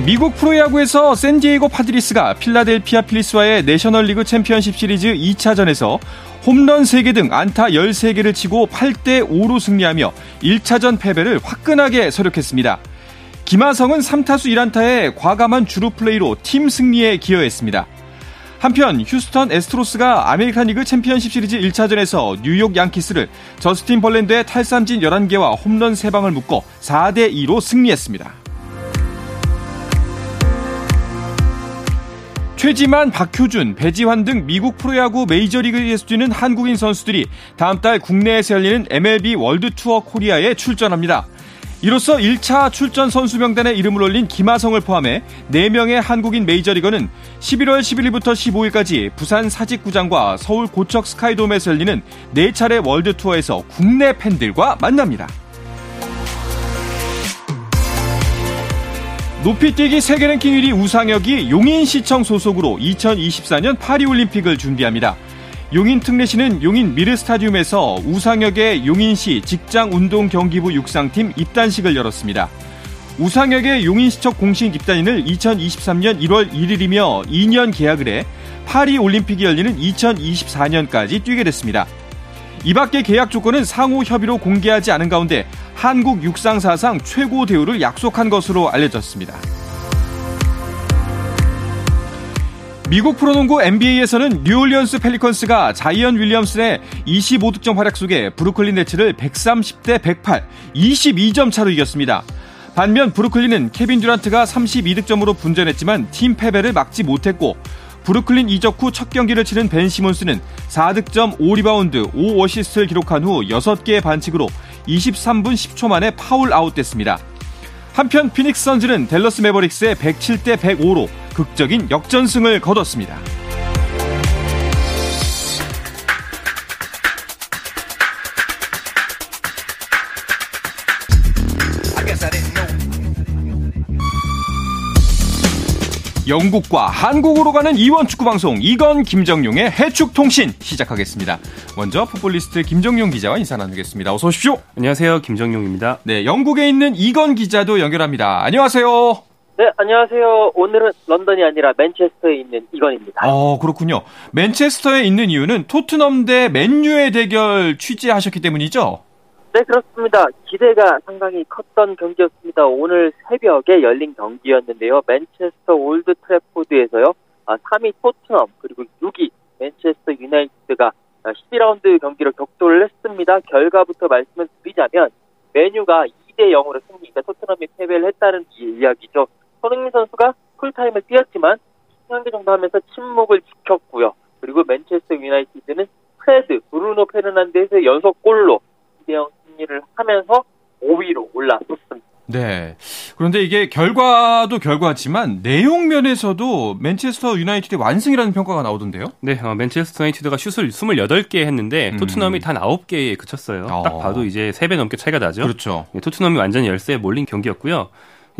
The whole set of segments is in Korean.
미국 프로야구에서 샌디에이고 파드리스가 필라델피아 필리스와의 내셔널리그 챔피언십 시리즈 2차전에서 홈런 3개 등 안타 13개를 치고 8대 5로 승리하며 1차전 패배를 화끈하게 설욕했습니다. 김하성은 3타수 1안타에 과감한 주루 플레이로 팀 승리에 기여했습니다. 한편 휴스턴 애스트로스가 아메리칸 리그 챔피언십 시리즈 1차전에서 뉴욕 양키스를 저스틴 벌랜더의 탈삼진 11개와 홈런 3방을 묶어 4대 2로 승리했습니다. 최지만, 박효준, 배지환 등 미국 프로야구 메이저리그에서 뛰는 한국인 선수들이 다음 달 국내에서 열리는 MLB 월드투어 코리아에 출전합니다. 이로써 1차 출전 선수 명단에 이름을 올린 김하성을 포함해 4명의 한국인 메이저리거는 11월 11일부터 15일까지 부산 사직구장과 서울 고척 스카이돔에서 열리는 4차례 월드투어에서 국내 팬들과 만납니다. 높이뛰기 세계 랭킹 1위 우상혁이 용인시청 소속으로 2024년 파리올림픽을 준비합니다. 용인 특례시는 용인 미르스타디움에서 우상혁의 용인시 직장운동경기부 육상팀 입단식을 열었습니다. 우상혁의 용인시청 공식 입단인을 2023년 1월 1일이며 2년 계약을 해 파리올림픽이 열리는 2024년까지 뛰게 됐습니다. 이 밖의 계약 조건은 상호 협의로 공개하지 않은 가운데 한국 육상 사상 최고 대우를 약속한 것으로 알려졌습니다. 미국 프로농구 NBA에서는 뉴올리언스 펠리컨스가 자이언 윌리엄슨의 25득점 활약 속에 브루클린 네츠를 130대 108, 22점 차로 이겼습니다. 반면 브루클린은 케빈 듀란트가 32득점으로 분전했지만 팀 패배를 막지 못했고 브루클린 이적 후 첫 경기를 치른 벤 시몬스는 4득점 5리바운드 5어시스트를 기록한 후 6개의 반칙으로 23분 10초 만에 파울 아웃됐습니다. 한편 피닉스 선즈는 델러스 메버릭스의 107대 105로 극적인 역전승을 거뒀습니다. 영국과 한국으로 가는 이원 축구 방송 이건 김정용의 해축 통신 시작하겠습니다. 먼저 풋볼리스트 김정용 기자와 인사 나누겠습니다. 어서 오십시오. 안녕하세요. 김정용입니다. 네, 영국에 있는 이건 기자도 연결합니다. 안녕하세요. 네, 안녕하세요. 오늘은 런던이 아니라 맨체스터에 있는 이건입니다. 어, 그렇군요. 맨체스터에 있는 이유는 토트넘 대 맨유의 대결 취재하셨기 때문이죠? 네, 그렇습니다. 기대가 상당히 컸던 경기였습니다. 오늘 새벽에 열린 경기였는데요. 맨체스터 올드 트래포드에서요. 3위 아, 토트넘 그리고 6위 맨체스터 유나이티드가 12라운드 경기를 격돌을 했습니다. 결과부터 말씀을 드리자면 맨유가 2대 0으로 승리, 그러니까 토트넘이 패배를 했다는 이야기죠. 손흥민 선수가 풀타임을 뛰었지만 10경기 정도 하면서 침묵을 지켰고요. 그리고 맨체스터 유나이티드는 프레드, 브루노 페르난데스의 연속 골로 2대 0 승리를 하면서 5위로 올라섰습니다. 네. 그런데 이게 결과도 결과지만 내용 면에서도 맨체스터 유나이티드 완승이라는 평가가 나오던데요? 네, 어, 맨체스터 유나이티드가 슛을 28개 했는데 음. 토트넘이 단 9개에 그쳤어요. 어. 딱 봐도 이제 3배 넘게 차이가 나죠. 그렇죠. 네, 토트넘이 완전히 열세에 몰린 경기였고요.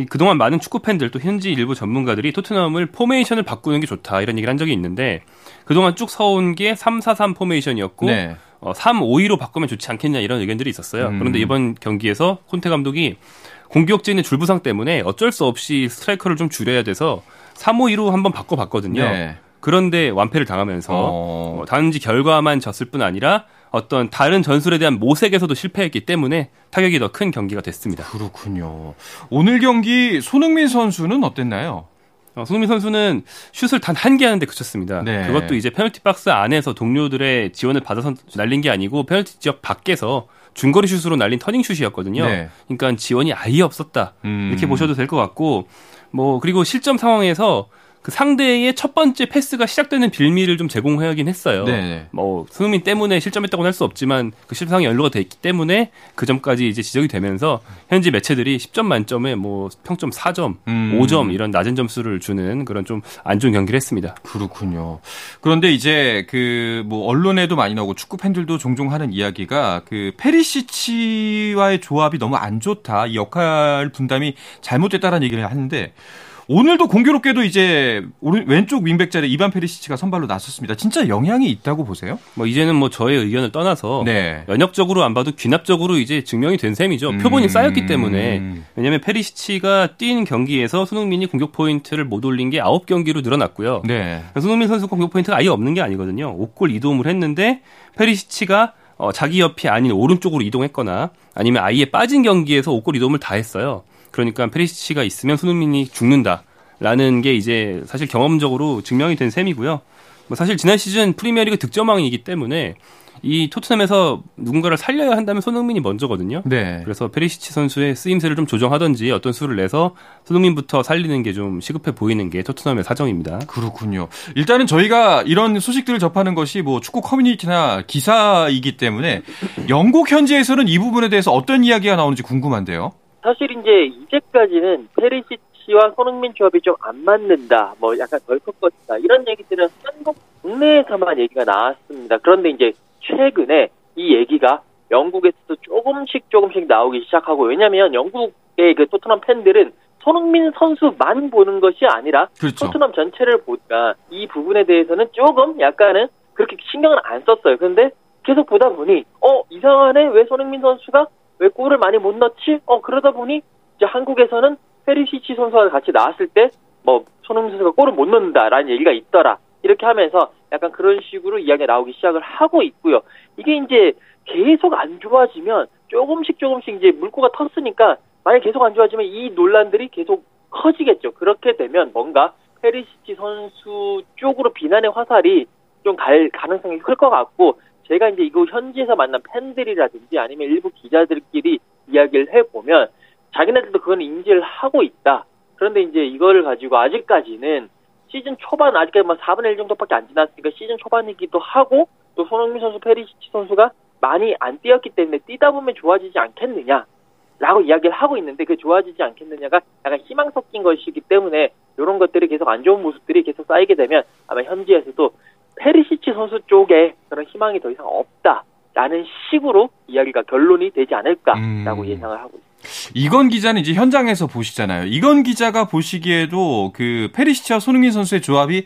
그동안 많은 축구 팬들 또 현지 일부 전문가들이 토트넘을 포메이션을 바꾸는 게 좋다 이런 얘기를 한 적이 있는데 그동안 쭉 써온 게 3-4-3 포메이션이었고 네. 어, 3-5-2로 바꾸면 좋지 않겠냐 이런 의견들이 있었어요. 음. 그런데 이번 경기에서 콘테 감독이 공격진의 줄부상 때문에 어쩔 수 없이 스트라이커를 좀 줄여야 돼서 3-5-2로 한번 바꿔봤거든요. 네. 그런데 완패를 당하면서 어. 어, 단지 결과만 졌을 뿐 아니라 어떤 다른 전술에 대한 모색에서도 실패했기 때문에 타격이 더 큰 경기가 됐습니다. 그렇군요. 오늘 경기 손흥민 선수는 어땠나요? 어, 손흥민 선수는 슛을 단 한 개 하는데 그쳤습니다. 네. 그것도 이제 페널티 박스 안에서 동료들의 지원을 받아서 날린 게 아니고 페널티 지역 밖에서 중거리 슛으로 날린 터닝 슛이었거든요. 네. 그러니까 지원이 아예 없었다. 음. 이렇게 보셔도 될 것 같고 뭐 그리고 실점 상황에서 그 상대의 첫 번째 패스가 시작되는 빌미를 좀 제공하긴 했어요. 네. 뭐 손흥민 때문에 실점했다고는 할 수 없지만 그 실상이 연루가 됐기 때문에 그 점까지 이제 지적이 되면서 현지 매체들이 10점 만점에 뭐 평점 4점, 음. 5점 이런 낮은 점수를 주는 그런 좀 안 좋은 경기를 했습니다. 그렇군요. 그런데 이제 그 뭐 언론에도 많이 나오고 축구 팬들도 종종 하는 이야기가 그 페리시치와의 조합이 너무 안 좋다. 이 역할 분담이 잘못됐다라는 얘기를 하는데 오늘도 공교롭게도 이제 오른 왼쪽 윙백 자리 이반 페리시치가 선발로 나섰습니다. 진짜 영향이 있다고 보세요? 뭐 이제는 뭐 저의 의견을 떠나서 네. 연역적으로 안 봐도 귀납적으로 이제 증명이 된 셈이죠. 음. 표본이 쌓였기 때문에 왜냐하면 페리시치가 뛴 경기에서 손흥민이 공격 포인트를 못 올린 게 9경기로 늘어났고요. 네. 손흥민 선수 공격 포인트가 아예 없는 게 아니거든요. 5골 2도움을 했는데 페리시치가 어, 자기 옆이 아닌 오른쪽으로 이동했거나 아니면 아예 빠진 경기에서 5골 2도움을 다 했어요. 그러니까 페리시치가 있으면 손흥민이 죽는다라는 게 이제 사실 경험적으로 증명이 된 셈이고요. 뭐 사실 지난 시즌 프리미어리그 득점왕이기 때문에 이 토트넘에서 누군가를 살려야 한다면 손흥민이 먼저거든요. 네. 그래서 페리시치 선수의 쓰임새를 좀 조정하든지 어떤 수를 내서 손흥민부터 살리는 게 좀 시급해 보이는 게 토트넘의 사정입니다. 그렇군요. 일단은 저희가 이런 소식들을 접하는 것이 뭐 축구 커뮤니티나 기사이기 때문에 영국 현지에서는 이 부분에 대해서 어떤 이야기가 나오는지 궁금한데요. 사실 이제 이제까지는 페리시치와 손흥민 조합이 좀 안 맞는다, 뭐 약간 덜컥거린다 이런 얘기들은 한국 국내에서만 얘기가 나왔습니다. 그런데 이제 최근에 이 얘기가 영국에서도 조금씩 조금씩 나오기 시작하고 왜냐하면 영국의 그 토트넘 팬들은 손흥민 선수만 보는 것이 아니라 그렇죠. 토트넘 전체를 보니까 이 부분에 대해서는 조금 약간은 그렇게 신경을 안 썼어요. 근데 계속 보다 보니 어 이상하네 왜 손흥민 선수가 왜 골을 많이 못 넣지? 어 그러다 보니 이제 한국에서는 페리시치 선수와 같이 나왔을 때 뭐 손흥민 선수가 골을 못 넣는다라는 얘기가 있더라. 이렇게 하면서 약간 그런 식으로 이야기가 나오기 시작을 하고 있고요. 이게 이제 계속 안 좋아지면 조금씩 조금씩 이제 물꼬가 텄으니까 만약 계속 안 좋아지면 이 논란들이 계속 커지겠죠. 그렇게 되면 뭔가 페리시치 선수 쪽으로 비난의 화살이 좀 갈 가능성이 클 것 같고 제가 이제 이거 현지에서 만난 팬들이라든지 아니면 일부 기자들끼리 이야기를 해보면 자기네들도 그건 인지를 하고 있다. 그런데 이제 이거를 가지고 아직까지는 시즌 초반 아직까지 뭐 4분의 1 정도밖에 안 지났으니까 시즌 초반이기도 하고 또 손흥민 선수, 페리시치 선수가 많이 안 뛰었기 때문에 뛰다 보면 좋아지지 않겠느냐. 라고 이야기를 하고 있는데 그 좋아지지 않겠느냐가 약간 희망 섞인 것이기 때문에 이런 것들이 계속 안 좋은 모습들이 계속 쌓이게 되면 아마 현지에서도 페리시치 선수 쪽에 그런 희망이 더 이상 없다라는 식으로 이야기가 결론이 되지 않을까라고 음. 예상을 하고 있습니다. 이건 기자는 이제 현장에서 보시잖아요. 이건 기자가 보시기에도 그 페리시치와 손흥민 선수의 조합이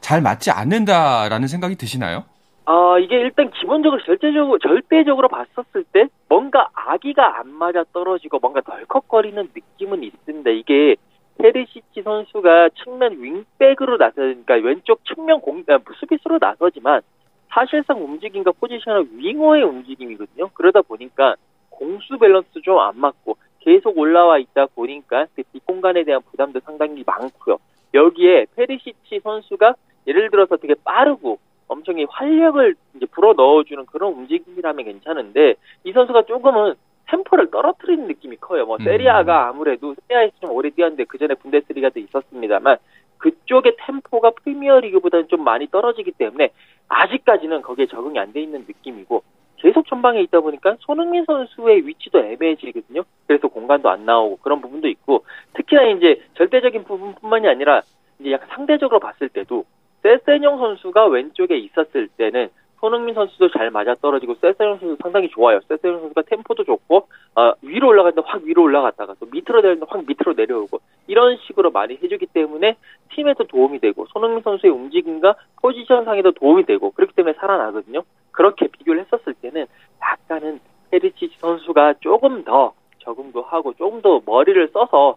잘 맞지 않는다라는 생각이 드시나요? 어, 이게 일단 기본적으로 절대적으로, 절대적으로 봤었을 때 뭔가 아기가 안 맞아 떨어지고 뭔가 덜컥거리는 느낌은 있습니다. 이게 페리시치 선수가 측면 윙백으로 나서 그러니까 왼쪽 측면 공 아, 수비수로 나서지만 사실상 움직임과 포지션은 윙어의 움직임이거든요. 그러다 보니까 공수 밸런스 좀 안 맞고 계속 올라와 있다 보니까 그 뒷공간에 대한 부담도 상당히 많고요. 여기에 페리시치 선수가 예를 들어서 되게 빠르고 엄청 활력을 이제 불어 넣어주는 그런 움직임이라면 괜찮은데 이 선수가 조금은 템포를 떨어뜨리는 느낌이 커요. 뭐 음. 세리아가 아무래도 세리아에서 좀 오래 뛰었는데 그 전에 분데스리가도 있었습니다만 그쪽의 템포가 프리미어리그보다는 좀 많이 떨어지기 때문에 아직까지는 거기에 적응이 안 돼 있는 느낌이고 계속 전방에 있다 보니까 손흥민 선수의 위치도 애매해지거든요. 그래서 공간도 안 나오고 그런 부분도 있고 특히나 이제 절대적인 부분뿐만이 아니라 이제 약간 상대적으로 봤을 때도 세세뇽 선수가 왼쪽에 있었을 때는 손흥민 선수도 잘 맞아떨어지고 세세뇽 선수 상당히 좋아요. 세세뇽 선수가 템포도 좋고 어, 위로 올라갔는데 확 위로 올라갔다가 또 밑으로 내렸는데 확 밑으로 내려오고 이런 식으로 많이 해주기 때문에 팀에도 도움이 되고 손흥민 선수의 움직임과 포지션상에도 도움이 되고 그렇기 때문에 살아나거든요. 그렇게 비교를 했었을 때는 약간은 페리치치 선수가 조금 더 적응도 하고 조금 더 머리를 써서 어,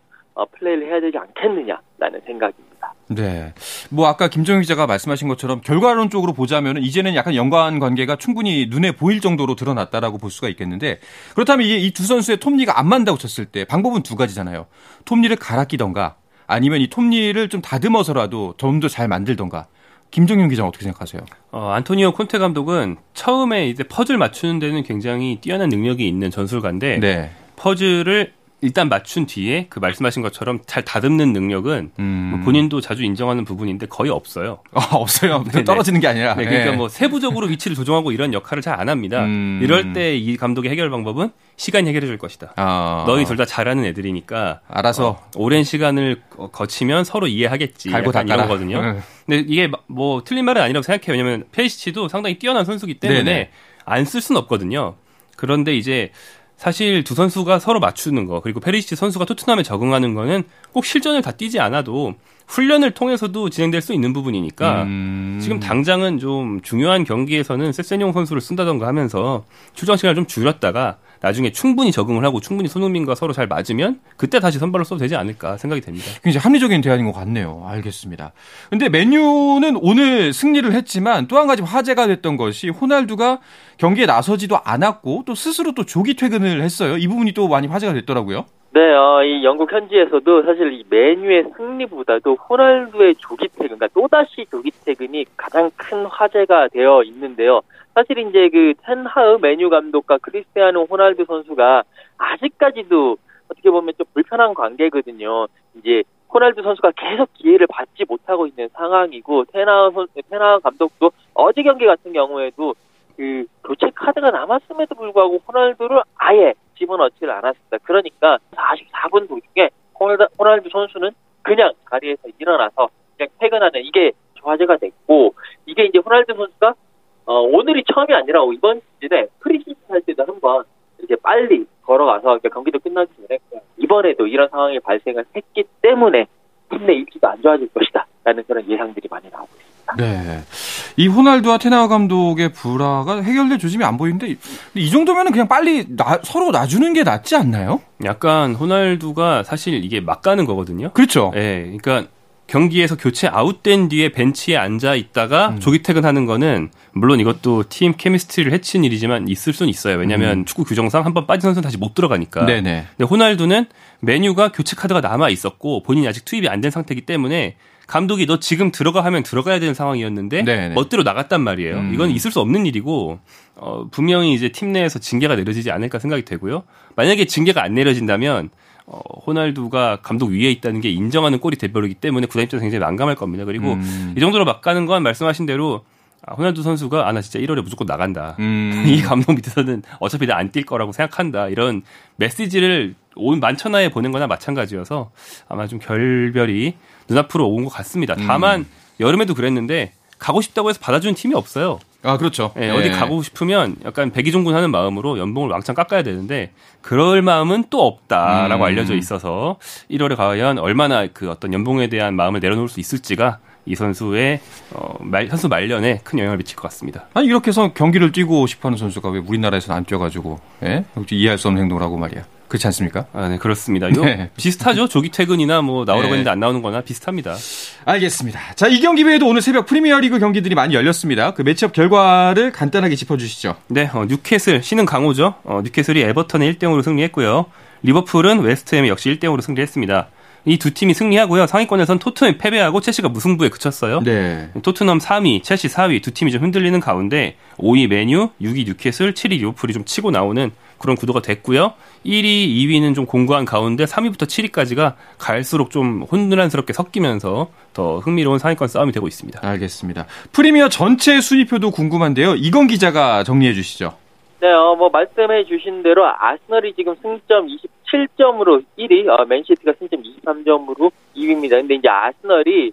플레이를 해야 되지 않겠느냐라는 생각입니다. 네. 뭐 아까 김정희 기자가 말씀하신 것처럼 결과론적으로 보자면 이제는 약간 연관 관계가 충분히 눈에 보일 정도로 드러났다라고 볼 수가 있겠는데 그렇다면 이 두 선수의 톱니가 안 맞는다고 쳤을 때 방법은 두 가지잖아요. 톱니를 갈아 끼던가 아니면 이 톱니를 좀 다듬어서라도 좀 더 잘 만들던가. 김정윤 기자 어떻게 생각하세요? 어, 안토니오 콘테 감독은 처음에 이제 퍼즐 맞추는 데는 굉장히 뛰어난 능력이 있는 전술가인데 네. 퍼즐을 일단 맞춘 뒤에 그 말씀하신 것처럼 잘 다듬는 능력은 음. 뭐 본인도 자주 인정하는 부분인데 거의 없어요. 아, 없어요. 떨어지는 게 아니라. 네, 그러니까 네. 뭐 세부적으로 위치를 조정하고 이런 역할을 잘 안 합니다. 음. 이럴 때 이 감독의 해결 방법은 시간이 해결해 줄 것이다. 아. 너희 둘 다 잘하는 애들이니까 알아서 어, 오랜 시간을 거치면 서로 이해하겠지. 갈고 닦아 이런 거거든요. 음. 근데 이게 뭐 틀린 말은 아니라고 생각해요. 왜냐면 페이시치도 상당히 뛰어난 선수기 때문에 안 쓸 수는 없거든요. 그런데 이제 사실 두 선수가 서로 맞추는 거 그리고 페리시치 선수가 토트넘에 적응하는 거는 꼭 실전을 다 뛰지 않아도 훈련을 통해서도 진행될 수 있는 부분이니까 음... 지금 당장은 좀 중요한 경기에서는 세세뇽 선수를 쓴다던가 하면서 출전 시간을 좀 줄였다가 나중에 충분히 적응을 하고 충분히 손흥민과 서로 잘 맞으면 그때 다시 선발로 써도 되지 않을까 생각이 됩니다. 굉장히 합리적인 대안인 것 같네요. 알겠습니다. 근데 맨유는 오늘 승리를 했지만 또 한 가지 화제가 됐던 것이 호날두가 경기에 나서지도 않았고 또 스스로 또 조기 퇴근을 했어요. 이 부분이 또 많이 화제가 됐더라고요. 네, 어, 이 영국 현지에서도 사실 이 메뉴의 승리보다도 호날두의 조기 퇴근, 그러니까 또다시 조기 퇴근이 가장 큰 화제가 되어 있는데요. 사실 이제 그 텐하흐 메뉴 감독과 크리스티아노 호날두 선수가 아직까지도 어떻게 보면 좀 불편한 관계거든요. 이제 호날두 선수가 계속 기회를 받지 못하고 있는 상황이고 테나흐 선 테나흐 감독도 어제 경기 같은 경우에도 그 교체 카드가 남았음에도 불구하고 호날두를 아예 집어넣지를 않았습니다. 그러니까 44분 도중에 호날두 선수는 그냥 자리에서 일어나서 그냥 퇴근하는 이게 화제가 됐고 이게 이제 호날두 선수가 어, 오늘이 처음이 아니라 이번 시즌에 프리시즌 할 때도 한번 이렇게 빨리 걸어가서 경기도 끝나기 전에 이번에도 이런 상황이 발생을 했기 때문에 팀 내 입지도 안 좋아질 것이다. 라는 그런 예상들이 많이 나오고 있습니다. 네. 이 호날두와 테나와 감독의 불화가 해결될 조짐이 안 보이는데 이 정도면은 그냥 빨리 나, 서로 놔주는 게 낫지 않나요? 약간 호날두가 사실 이게 막 가는 거거든요. 그렇죠. 예. 네, 그러니까 경기에서 교체 아웃된 뒤에 벤치에 앉아 있다가 음. 조기 퇴근하는 거는 물론 이것도 팀 케미스트리를 해친 일이지만 있을 수는 있어요. 왜냐하면 음. 축구 규정상 한 번 빠진 선수는 다시 못 들어가니까. 네네. 근데 호날두는 메뉴가 교체 카드가 남아 있었고 본인이 아직 투입이 안 된 상태이기 때문에 감독이 너 지금 들어가 하면 들어가야 되는 상황이었는데 네네. 멋대로 나갔단 말이에요. 음. 이건 있을 수 없는 일이고 어, 분명히 이제 팀 내에서 징계가 내려지지 않을까 생각이 되고요. 만약에 징계가 안 내려진다면 어, 호날두가 감독 위에 있다는 게 인정하는 꼴이 돼버리기 때문에 구단 입장에서 굉장히 난감할 겁니다. 그리고 음. 이 정도로 막 가는 건 말씀하신 대로 아, 호날두 선수가 아 나 진짜 1월에 무조건 나간다. 음. 이 감독 밑에서는 어차피 나 안 뛸 거라고 생각한다. 이런 메시지를 온 만천하에 보낸 거나 마찬가지여서 아마 좀 결별이 눈앞으로 온 것 같습니다. 다만 음. 여름에도 그랬는데 가고 싶다고 해서 받아주는 팀이 없어요. 아, 그렇죠. 네, 예. 어디 가고 싶으면 약간 백이종군 하는 마음으로 연봉을 왕창 깎아야 되는데 그럴 마음은 또 없다라고 음. 알려져 있어서 1월에 과연 얼마나 그 어떤 연봉에 대한 마음을 내려놓을 수 있을지가 이 선수의 어, 말, 선수 말년에 큰 영향을 미칠 것 같습니다. 아니 이렇게 해서 경기를 뛰고 싶어하는 선수가 왜 우리나라에서는 안 뛰어가지고 예? 이해할 수 없는 행동을 하고 말이야. 그렇지 않습니까? 아, 네, 그렇습니다. 이거 네. 비슷하죠. 조기 퇴근이나 뭐 나오라고 네. 했는데 안 나오는 거나 비슷합니다. 알겠습니다. 자, 이 경기 외에도 오늘 새벽 프리미어 리그 경기들이 많이 열렸습니다. 그 매치업 결과를 간단하게 짚어 주시죠. 네, 어, 뉴캐슬 신흥 강호죠. 어, 뉴캐슬이 에버턴에 1대 0으로 승리했고요. 리버풀은 웨스트햄에 역시 1대 0으로 승리했습니다. 이 두 팀이 승리하고요. 상위권에선 토트넘이 패배하고 첼시가 무승부에 그쳤어요. 네. 토트넘 3위, 첼시 4위 두 팀이 좀 흔들리는 가운데 5위 맨유, 6위 뉴캐슬, 7위 리버풀이 좀 치고 나오는 그런 구도가 됐고요. 1위, 2위는 좀 공고한 가운데 3위부터 7위까지가 갈수록 좀 혼란스럽게 섞이면서 더 흥미로운 상위권 싸움이 되고 있습니다. 알겠습니다. 프리미어 전체 순위표도 궁금한데요. 이건 기자가 정리해 주시죠. 네, 어, 뭐 말씀해 주신 대로 아스널이 지금 승점 27점으로 1위, 어, 맨시티가 승점 23점으로 2위입니다. 근데 이제 아스널이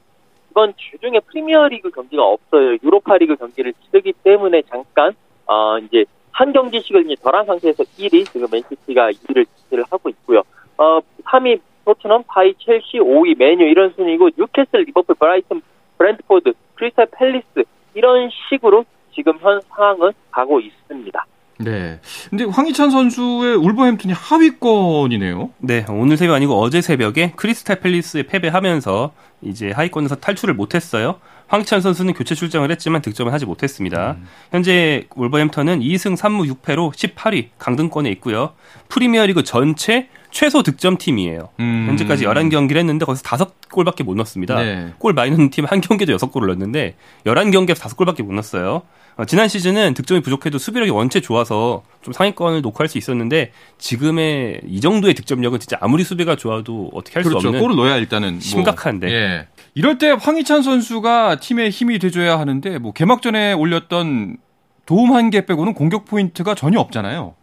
이번 주중에 프리미어리그 경기가 없어요. 유로파리그 경기를 치르기 때문에 잠깐 어 이제 한 경기씩을 이제 덜한 상태에서 1위, 지금 맨시티가 2위를 차지를 하고 있고요. 어, 3위 토트넘, 4위 첼시, 5위 맨유 이런 순위고 뉴캐슬, 리버풀, 브라이튼, 브랜트포드, 크리스탈 팰리스 이런 식으로 지금 현 상황은 가고 있습니다. 네. 근데 황희찬 선수의 울버햄튼이 하위권이네요. 네, 오늘 새벽 아니고 어제 새벽에 크리스탈 팰리스에 패배하면서 이제 하위권에서 탈출을 못했어요. 황희찬 선수는 교체 출장을 했지만 득점을 하지 못했습니다. 음. 현재 울버햄턴은 2승 3무 6패로 18위 강등권에 있고요. 프리미어리그 전체 최소 득점팀이에요. 음. 현재까지 11경기를 했는데 거기서 5골밖에 못 넣었습니다. 네. 골 많이 넣는 팀 한 경기도 6골을 넣었는데 11경기에서 5골밖에 못 넣었어요. 어, 지난 시즌은 득점이 부족해도 수비력이 원체 좋아서 좀 상위권을 녹화할 수 있었는데 지금의 이 정도의 득점력은 진짜 아무리 수비가 좋아도 어떻게 할수 그렇죠. 없는 골을 넣어야 일단은 뭐. 심각한데. 예. 이럴 때 황희찬 선수가 팀의 힘이 돼줘야 하는데 뭐 개막전에 올렸던 도움 한 개 빼고는 공격 포인트가 전혀 없잖아요.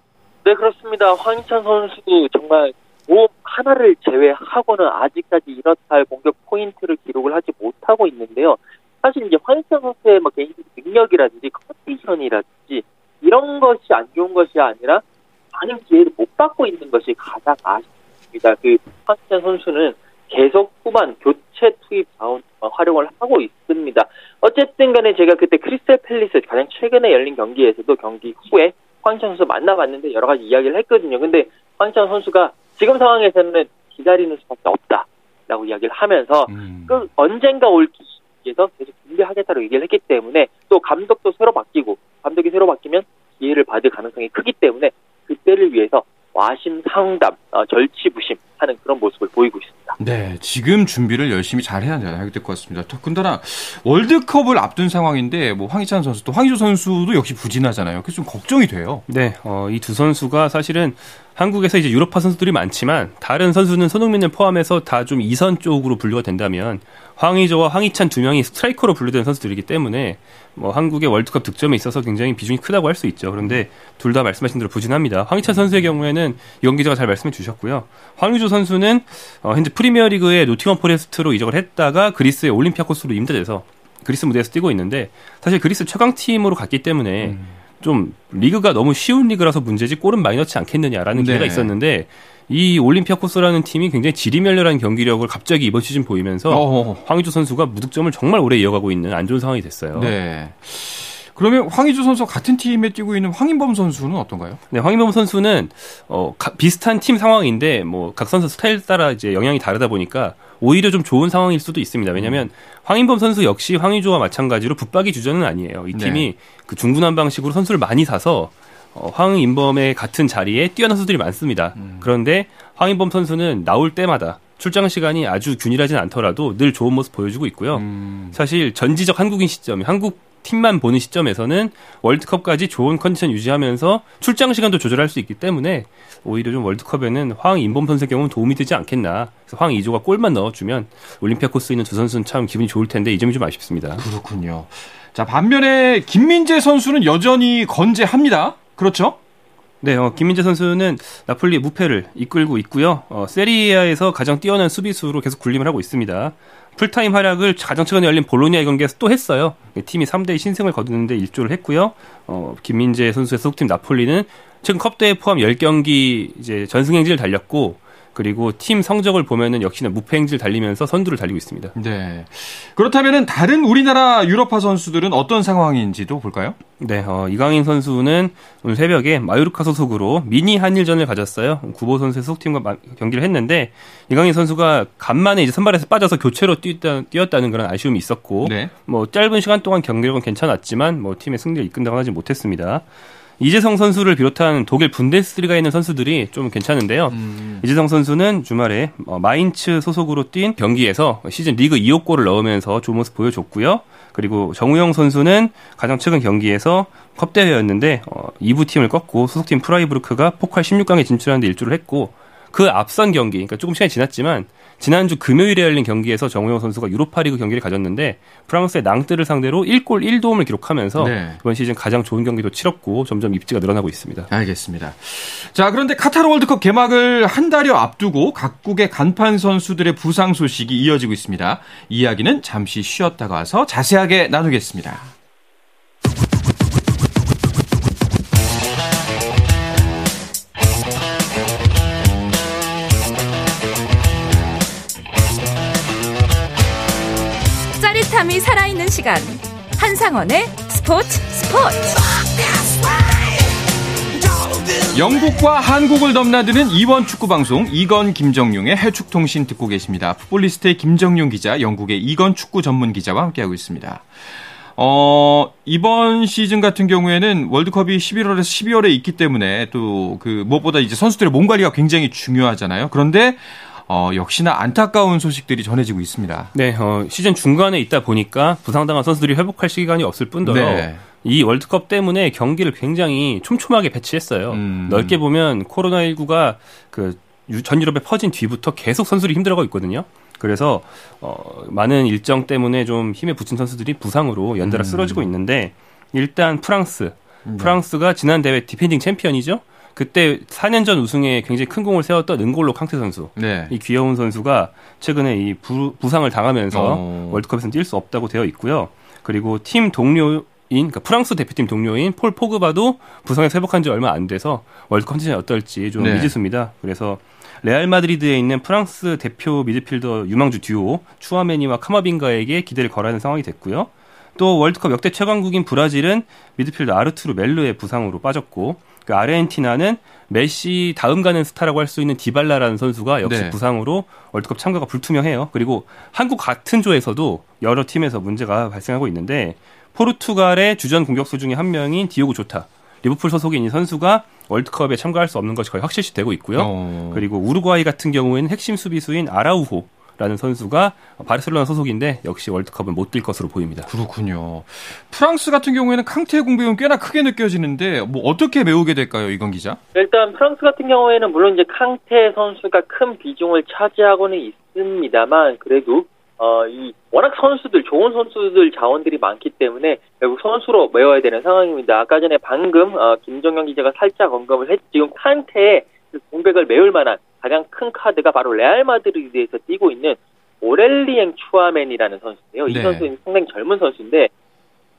네 그렇습니다. 황희찬 선수도 정말 도움 하나를 제외하고는 아직까지 이렇다 할 공격 포인트를 기록을 하지 못하고 있는데요. 사실 이제 황희찬 선수의 뭐 개인적 능력이라든지 컨디션이라든지 이런 것이 안 좋은 것이 아니라 많은 기회를 못 받고 있는 것이 가장 아쉽습니다. 그 황희찬 선수는 계속 후반 교체 투입 자원 활용을 하고 있습니다. 어쨌든 간에 제가 그때 크리스탈 팰리스 가장 최근에 열린 경기에서도 경기 후에 황희찬 선수 만나봤는데 여러 가지 이야기를 했거든요. 근데 황희찬 선수가 지금 상황에서는 기다리는 수밖에 없다라고 이야기를 하면서 음. 그 언젠가 올 기회에서 계속 준비하겠다고 얘기를 했기 때문에 또 감독도 새로 바뀌고 감독이 새로 바뀌면 기회를 받을 가능성이 크기 때문에 그때를 위해서 와심상담, 어, 절치부심 하는 그런 모습을 보이고 있습니다. 네, 지금 준비를 열심히 잘 해야 될 것 같습니다. 더군다나 월드컵을 앞둔 상황인데 뭐 황희찬 선수 또 황희조 선수도 역시 부진하잖아요. 그래서 좀 걱정이 돼요. 네, 어, 이 두 선수가 사실은 한국에서 이제 유럽파 선수들이 많지만 다른 선수는 손흥민을 포함해서 다 좀 이선 쪽으로 분류가 된다면 황희조와 황희찬 두 명이 스트라이커로 분류된 선수들이기 때문에 뭐 한국의 월드컵 득점에 있어서 굉장히 비중이 크다고 할 수 있죠. 그런데 둘 다 말씀하신 대로 부진합니다. 황희찬 선수의 경우에는 이건 기자가 잘 말씀해 주셨고요. 황의조 선수는 어, 현재 프리미어리그의 노팅엄 포레스트로 이적을 했다가 그리스의 올림피아코스로 임대돼서 그리스 무대에서 뛰고 있는데 사실 그리스 최강 팀으로 갔기 때문에 음. 좀 리그가 너무 쉬운 리그라서 문제지 골은 많이 넣지 않겠느냐라는 네. 기대가 있었는데 이 올림피아코스라는 팀이 굉장히 지리멸렬한 경기력을 갑자기 이번 시즌 보이면서 어허. 황의조 선수가 무득점을 정말 오래 이어가고 있는 안 좋은 상황이 됐어요. 네. 그러면 황희조 선수 같은 팀에 뛰고 있는 황인범 선수는 어떤가요? 네, 황인범 선수는 어, 가, 비슷한 팀 상황인데 뭐 각 선수 스타일 따라 이제 영향이 다르다 보니까 오히려 좀 좋은 상황일 수도 있습니다. 왜냐하면 황인범 선수 역시 황희조와 마찬가지로 붙박이 주전은 아니에요. 이 팀이 네. 그 중구난 방식으로 선수를 많이 사서 어, 황인범의 같은 자리에 뛰어난 선수들이 많습니다. 음. 그런데 황인범 선수는 나올 때마다 출장 시간이 아주 균일하진 않더라도 늘 좋은 모습 보여주고 있고요. 음. 사실 전지적 한국인 시점, 한국 팀만 보는 시점에서는 월드컵까지 좋은 컨디션 유지하면서 출장 시간도 조절할 수 있기 때문에 오히려 좀 월드컵에는 황 인범 선수의 경우는 도움이 되지 않겠나. 그래서 황 이조가 골만 넣어주면 올림피아 코스에 있는 두 선수는 참 기분이 좋을 텐데 이 점이 좀 아쉽습니다. 그렇군요. 자 반면에 김민재 선수는 여전히 건재합니다. 그렇죠? 네, 어, 김민재 선수는 나폴리 무패를 이끌고 있고요. 어, 세리아에서 가장 뛰어난 수비수로 계속 군림을 하고 있습니다. 풀타임 활약을 가장 최근에 열린 볼로니아 경기에서 또 했어요. 팀이 3대 신승을 거두는데 일조를 했고요. 어, 김민재 선수의 소속팀 나폴리는 최근 컵대회 포함 10경기 이제 전승 행진을 달렸고 그리고 팀 성적을 보면은 역시나 무패 행진을 달리면서 선두를 달리고 있습니다. 네. 그렇다면은 다른 우리나라 유럽파 선수들은 어떤 상황인지도 볼까요? 네, 어, 이강인 선수는 오늘 새벽에 마요르카 소속으로 미니 한일전을 가졌어요. 구보 선수의 소속팀과 마, 경기를 했는데 이강인 선수가 간만에 이제 선발에서 빠져서 교체로 뛰었다, 뛰었다는 그런 아쉬움이 있었고 네. 뭐 짧은 시간 동안 경기력은 괜찮았지만 뭐 팀의 승리를 이끈다고 하지 못했습니다. 이재성 선수를 비롯한 독일 분데스리가에 있는 선수들이 좀 괜찮은데요. 음. 이재성 선수는 주말에 어, 마인츠 소속으로 뛴 경기에서 시즌 리그 2호 골을 넣으면서 좋은 모습 보여줬고요. 그리고 정우영 선수는 가장 최근 경기에서 컵 대회였는데 어, 2부 팀을 꺾고 소속팀 프라이부르크가 포칼 16강에 진출하는데 일조를 했고 그 앞선 경기, 그러니까 조금 시간이 지났지만 지난주 금요일에 열린 경기에서 정우영 선수가 유로파리그 경기를 가졌는데 프랑스의 낭뜨를 상대로 1골 1도움을 기록하면서 네. 이번 시즌 가장 좋은 경기도 치렀고 점점 입지가 늘어나고 있습니다. 알겠습니다. 자, 그런데 카타르 월드컵 개막을 한 달여 앞두고 각국의 간판 선수들의 부상 소식이 이어지고 있습니다. 이야기는 잠시 쉬었다가 와서 자세하게 나누겠습니다. 사람이 살아있는 시간 한상원의 스포츠 스포츠 영국과 한국을 넘나드는 이원 축구 방송 이건 김정용의 해축통신 듣고 계십니다. 풋볼리스트의 김정용 기자, 영국의 이건 축구 전문 기자와 함께하고 있습니다. 어, 이번 시즌 같은 경우에는 월드컵이 11월에서 12월에 있기 때문에 또 그 무엇보다 이제 선수들의 몸 관리가 굉장히 중요하잖아요. 그런데 어, 역시나 안타까운 소식들이 전해지고 있습니다. 네, 어, 시즌 중간에 있다 보니까 부상당한 선수들이 회복할 시간이 없을 뿐더러 네. 이 월드컵 때문에 경기를 굉장히 촘촘하게 배치했어요. 음. 넓게 보면 코로나19가 그 전 유럽에 퍼진 뒤부터 계속 선수들이 힘들어가고 있거든요. 그래서 어, 많은 일정 때문에 좀 힘에 부친 선수들이 부상으로 연달아 음. 쓰러지고 있는데 일단 프랑스, 네. 프랑스가 지난 대회 디펜딩 챔피언이죠. 그때 4년 전 우승에 굉장히 큰 공을 세웠던 은골로 캉테 선수. 네. 이 귀여운 선수가 최근에 이 부, 상을 당하면서 어. 월드컵에서는 뛸 수 없다고 되어 있고요. 그리고 팀 동료 인 그러니까 프랑스 대표팀 동료인 폴 포그바도 부상에서 회복한 지 얼마 안 돼서 월드컵 컨디션이 어떨지 좀 네. 미지수입니다. 그래서 레알 마드리드에 있는 프랑스 대표 미드필더 유망주 듀오 추아메니와 카마빈가에게 기대를 걸어야 하는 상황이 됐고요. 또 월드컵 역대 최강국인 브라질은 미드필더 아르투르 멜르의 부상으로 빠졌고 그 아르헨티나는 메시 다음 가는 스타라고 할 수 있는 디발라라는 선수가 역시 네. 부상으로 월드컵 참가가 불투명해요. 그리고 한국 같은 조에서도 여러 팀에서 문제가 발생하고 있는데 포르투갈의 주전 공격수 중에 한 명인 디오고 조타 리버풀 소속인 이 선수가 월드컵에 참가할 수 없는 것이 거의 확실시 되고 있고요. 어. 그리고 우루과이 같은 경우에는 핵심 수비수인 아라우호 라는 선수가 바르셀로나 소속인데 역시 월드컵은 못 뛸 것으로 보입니다. 그렇군요. 프랑스 같은 경우에는 캉테의 공백은 꽤나 크게 느껴지는데 뭐 어떻게 메우게 될까요, 이건 기자? 일단 프랑스 같은 경우에는 물론 이제 캉테 선수가 큰 비중을 차지하고는 있습니다만 그래도 어, 이 워낙 선수들 좋은 선수들 자원들이 많기 때문에 결국 선수로 메워야 되는 상황입니다. 아까 전에 방금 어, 김정현 기자가 살짝 언급을 했 지금 칸테의 그 공백을 메울 만한 가장 큰 카드가 바로 레알 마드리드에서 뛰고 있는 오렐리엥 추아맨이라는 선수인데요. 이 네. 선수는 상당히 젊은 선수인데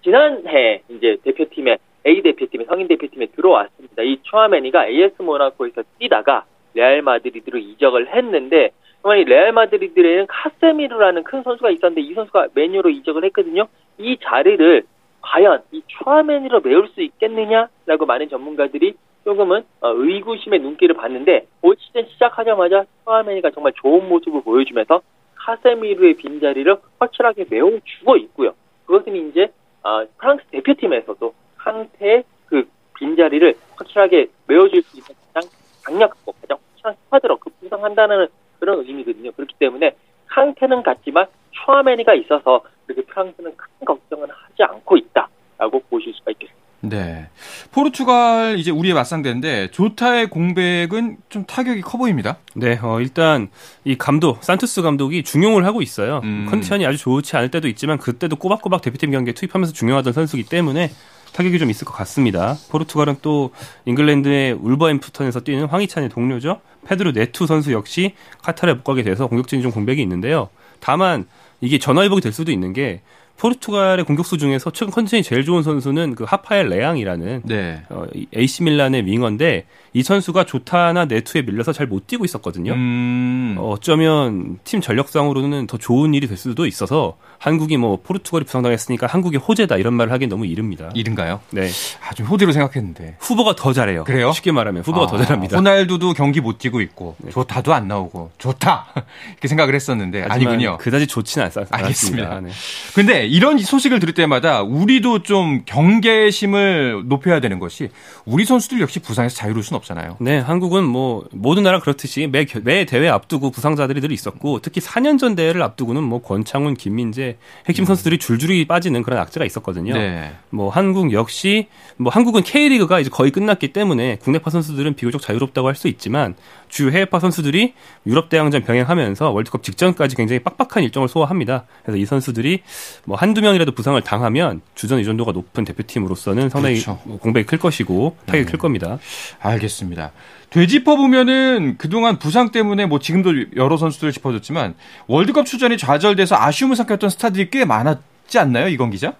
지난해 이제 대표팀에 A 대표팀에 성인 대표팀에 들어왔습니다. 이 추아맨이가 AS 모나코에서 뛰다가 레알 마드리드로 이적을 했는데 정말 레알 마드리드에는 카세미르라는 큰 선수가 있었는데 이 선수가 메뉴로 이적을 했거든요. 이 자리를 과연 이 추아맨으로 메울 수 있겠느냐라고 많은 전문가들이 조금은 어, 의구심의 눈길을 봤는데 올 시즌 시작하자마자 추아맨이가 정말 좋은 모습을 보여주면서 카세미르의 빈자리를 확실하게 메워 주고 있고요. 그것은 이제 어, 프랑스 대표팀에서도 상태의 그 빈자리를 확실하게 메워줄 수 있는 가장 강력하고 가장 확실한 스파드로 급부상한다는 그런 의미거든요. 그렇기 때문에 상태는 같지만 추아메니가 있어서 그렇게 프랑스는 큰 걱정은 하지 않고 있다라고 보실 수가 있겠습니다. 네. 포르투갈 이제 우리의 맞상대인데 조타의 공백은 좀 타격이 커 보입니다. 네, 어, 일단 이 감독 산투스 감독이 중용을 하고 있어요. 음. 컨디션이 아주 좋지 않을 때도 있지만 그때도 꼬박꼬박 대표팀 경기에 투입하면서 중요하던 선수이기 때문에 타격이 좀 있을 것 같습니다. 포르투갈은 또 잉글랜드의 울버햄프턴에서 뛰는 황희찬의 동료죠. 페드로 네투 선수 역시 카타르에 못 가게 돼서 공격진이 좀 공백이 있는데요. 다만 이게 전화위복이 될 수도 있는 게 포르투갈의 공격수 중에서 최근 컨디션이 제일 좋은 선수는 그 하파엘 레앙이라는 네. 어, AC 밀란의 윙어인데 이 선수가 조타나 네투에 밀려서 잘 못 뛰고 있었거든요. 음. 어, 어쩌면 팀 전력상으로는 더 좋은 일이 될 수도 있어서 한국이 뭐 포르투갈이 부상당했으니까 한국의 호재다 이런 말을 하긴 너무 이른입니다. 이른가요? 네. 아, 좀 호재로 생각했는데. 후보가 더 잘해요. 그래요? 쉽게 말하면 후보가 아, 더 잘합니다. 호날두도 경기 못 뛰고 있고 네. 조타도 안 나오고 좋다 이렇게 생각을 했었는데 아니군요. 그다지 좋지는 않습니다. 알겠습니다. 네. 근데 이런 소식을 들을 때마다 우리도 좀 경계심을 높여야 되는 것이 우리 선수들 역시 부상에서 자유로울 수는 없잖아요. 네, 한국은 뭐 모든 나라 그렇듯이 매, 매 대회 앞두고 부상자들이 늘 있었고 특히 4년 전 대회를 앞두고는 뭐 권창훈, 김민재 핵심 선수들이 줄줄이 빠지는 그런 악재가 있었거든요. 네. 뭐 한국 역시 뭐 한국은 K리그가 이제 거의 끝났기 때문에 국내파 선수들은 비교적 자유롭다고 할 수 있지만 주 해외파 선수들이 유럽 대항전 병행하면서 월드컵 직전까지 굉장히 빡빡한 일정을 소화합니다. 그래서 이 선수들이 뭐 한두 명이라도 부상을 당하면 주전 의존도가 높은 대표팀으로서는 상당히 그렇죠. 공백이 클 것이고 타격이 네. 클 겁니다. 알겠습니다. 되짚어 보면은 그동안 부상 때문에 뭐 지금도 여러 선수들을 짚어줬지만 월드컵 출전이 좌절돼서 아쉬움을 삭혔던 스타들이 꽤 많았지 않나요, 이건 기자?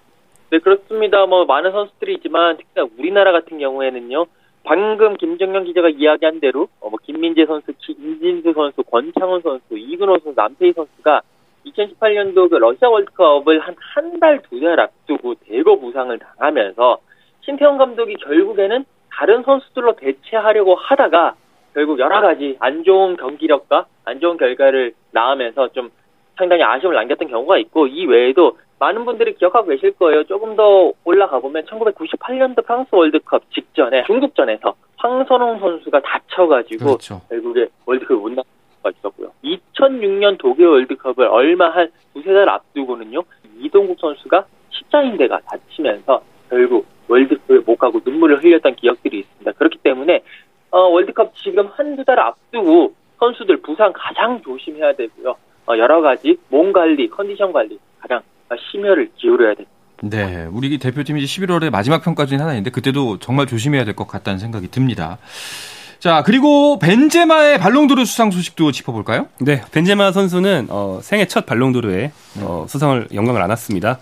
네, 그렇습니다. 뭐 많은 선수들이 있지만 특히나 우리나라 같은 경우에는요. 방금 김정현 기자가 이야기한 대로 어, 뭐 김민재 선수, 김진수 선수, 권창훈 선수, 이근호 선수, 남태희 선수가 2018년도 그 러시아 월드컵을 한 한 달, 두달 앞두고 대거 부상을 당하면서 신태용 감독이 결국에는 다른 선수들로 대체하려고 하다가 결국 여러 가지 안 좋은 경기력과 안 좋은 결과를 낳으면서 좀 상당히 아쉬움을 남겼던 경우가 있고 이 외에도 많은 분들이 기억하고 계실 거예요. 조금 더 올라가 보면 1998년도 프랑스 월드컵 직전에 중국전에서 황선홍 선수가 다쳐가지고 그렇죠. 결국에 월드컵을 못 나갈 수가 있었고요. 2006년 독일 월드컵을 얼마 한 두세 달 앞두고는요. 이동국 선수가 십자인대가 다치면서 결국 월드컵에 못 가고 눈물을 흘렸던 기억들이 있습니다. 그렇기 때문에 어, 월드컵 지금 한두 달 앞두고 선수들 부상 가장 조심해야 되고요. 어, 여러 가지 몸 관리, 컨디션 관리 심혈을 기울여야 됩니다. 네, 우리 대표팀이 11월에 마지막 평가 중에 하나 있는데 그때도 정말 조심해야 될 것 같다는 생각이 듭니다. 자, 그리고 벤제마의 발롱도르 수상 소식도 짚어볼까요? 네, 벤제마 선수는 어, 생애 첫 발롱도르에 어, 수상을 영광을 안았습니다.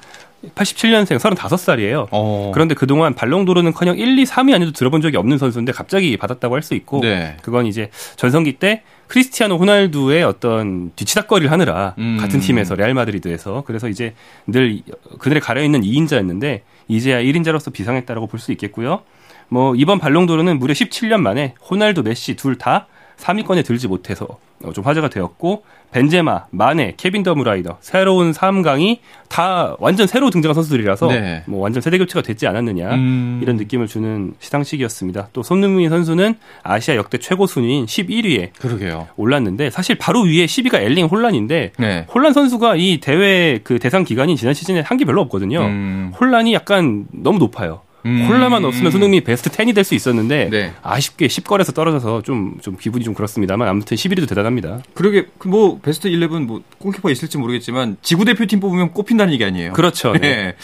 87년생 35살이에요. 어. 그런데 그동안 발롱도르는커녕 1, 2, 3위 안에도 들어본 적이 없는 선수인데 갑자기 받았다고 할 수 있고 네. 그건 이제 전성기 때 크리스티아노 호날두의 어떤 뒤치다거리를 하느라 음. 같은 팀에서 레알 마드리드에서 그래서 이제 늘 그들의 가려 있는 2인자였는데 이제야 1인자로서 비상했다라고 볼 수 있겠고요. 뭐 이번 발롱도르는 무려 17년 만에 호날두, 메시 둘 다 3위권에 들지 못해서 좀 화제가 되었고 벤제마, 마네, 케빈 더무라이더 새로운 3강이 다 완전 새로 등장한 선수들이라서 네. 뭐 완전 세대 교체가 됐지 않았느냐 음... 이런 느낌을 주는 시상식이었습니다. 또 손흥민 선수는 아시아 역대 최고 순위인 11위에 그러게요. 올랐는데 사실 바로 위에 10위가 엘링 혼란인데 네. 혼란 선수가 이 대회 그 대상 기간이 지난 시즌에 한 게 별로 없거든요. 음... 혼란이 약간 너무 높아요. 음. 콜라만 없으면 손흥민이 베스트 10이 될 수 있었는데 네. 아쉽게 10걸에서 떨어져서 좀, 좀 기분이 좀 그렇습니다만 아무튼 11위도 대단합니다. 그러게 그뭐 베스트 11뭐 골키퍼 있을지 모르겠지만 지구 대표팀 뽑으면 꼽힌다는 얘기 아니에요. 그렇죠. 네. 네.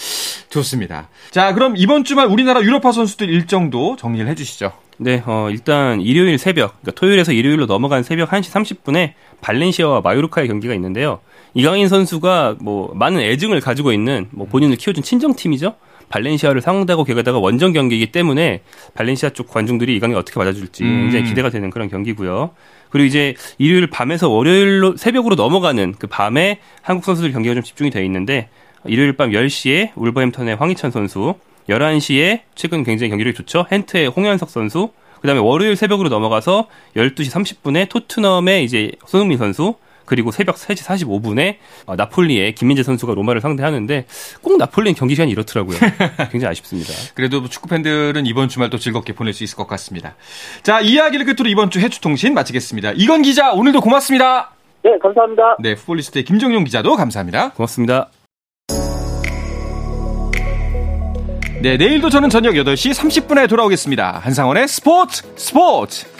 좋습니다. 자, 그럼 이번 주말 우리나라 유럽파 선수들 일정도 정리를 해 주시죠. 네, 어, 일단 일요일 새벽, 그러니까 토요일에서 일요일로 넘어간 새벽 1시 30분에 발렌시아와 마요르카의 경기가 있는데요. 이강인 선수가 뭐 많은 애증을 가지고 있는 뭐 본인을 키워준 친정팀이죠. 발렌시아를 상대하고 게다가 원정 경기이기 때문에 발렌시아 쪽 관중들이 이강인 어떻게 맞아줄지 음. 굉장히 기대가 되는 그런 경기고요. 그리고 이제 일요일 밤에서 월요일로 새벽으로 넘어가는 그 밤에 한국 선수들 경기가 좀 집중이 되어 있는데 일요일 밤 10시에 울버햄턴의 황희찬 선수, 11시에 최근 굉장히 경기력이 좋죠. 헨트의 홍현석 선수, 그다음에 월요일 새벽으로 넘어가서 12시 30분에 토트넘의 이제 손흥민 선수, 그리고 새벽 3시 45분에 어, 나폴리의 김민재 선수가 로마를 상대하는데 꼭 나폴리는 경기 시간이 이렇더라고요. 굉장히 아쉽습니다. 그래도 축구 팬들은 이번 주말 도 즐겁게 보낼 수 있을 것 같습니다. 자, 이야기를 끝으로 이번 주 해추통신 마치겠습니다. 이건 기자 오늘도 고맙습니다. 네, 감사합니다. 네, 풋볼리스트의 김정용 기자도 감사합니다. 고맙습니다. 네, 내일도 저는 저녁 8시 30분에 돌아오겠습니다. 한상원의 스포츠 스포츠!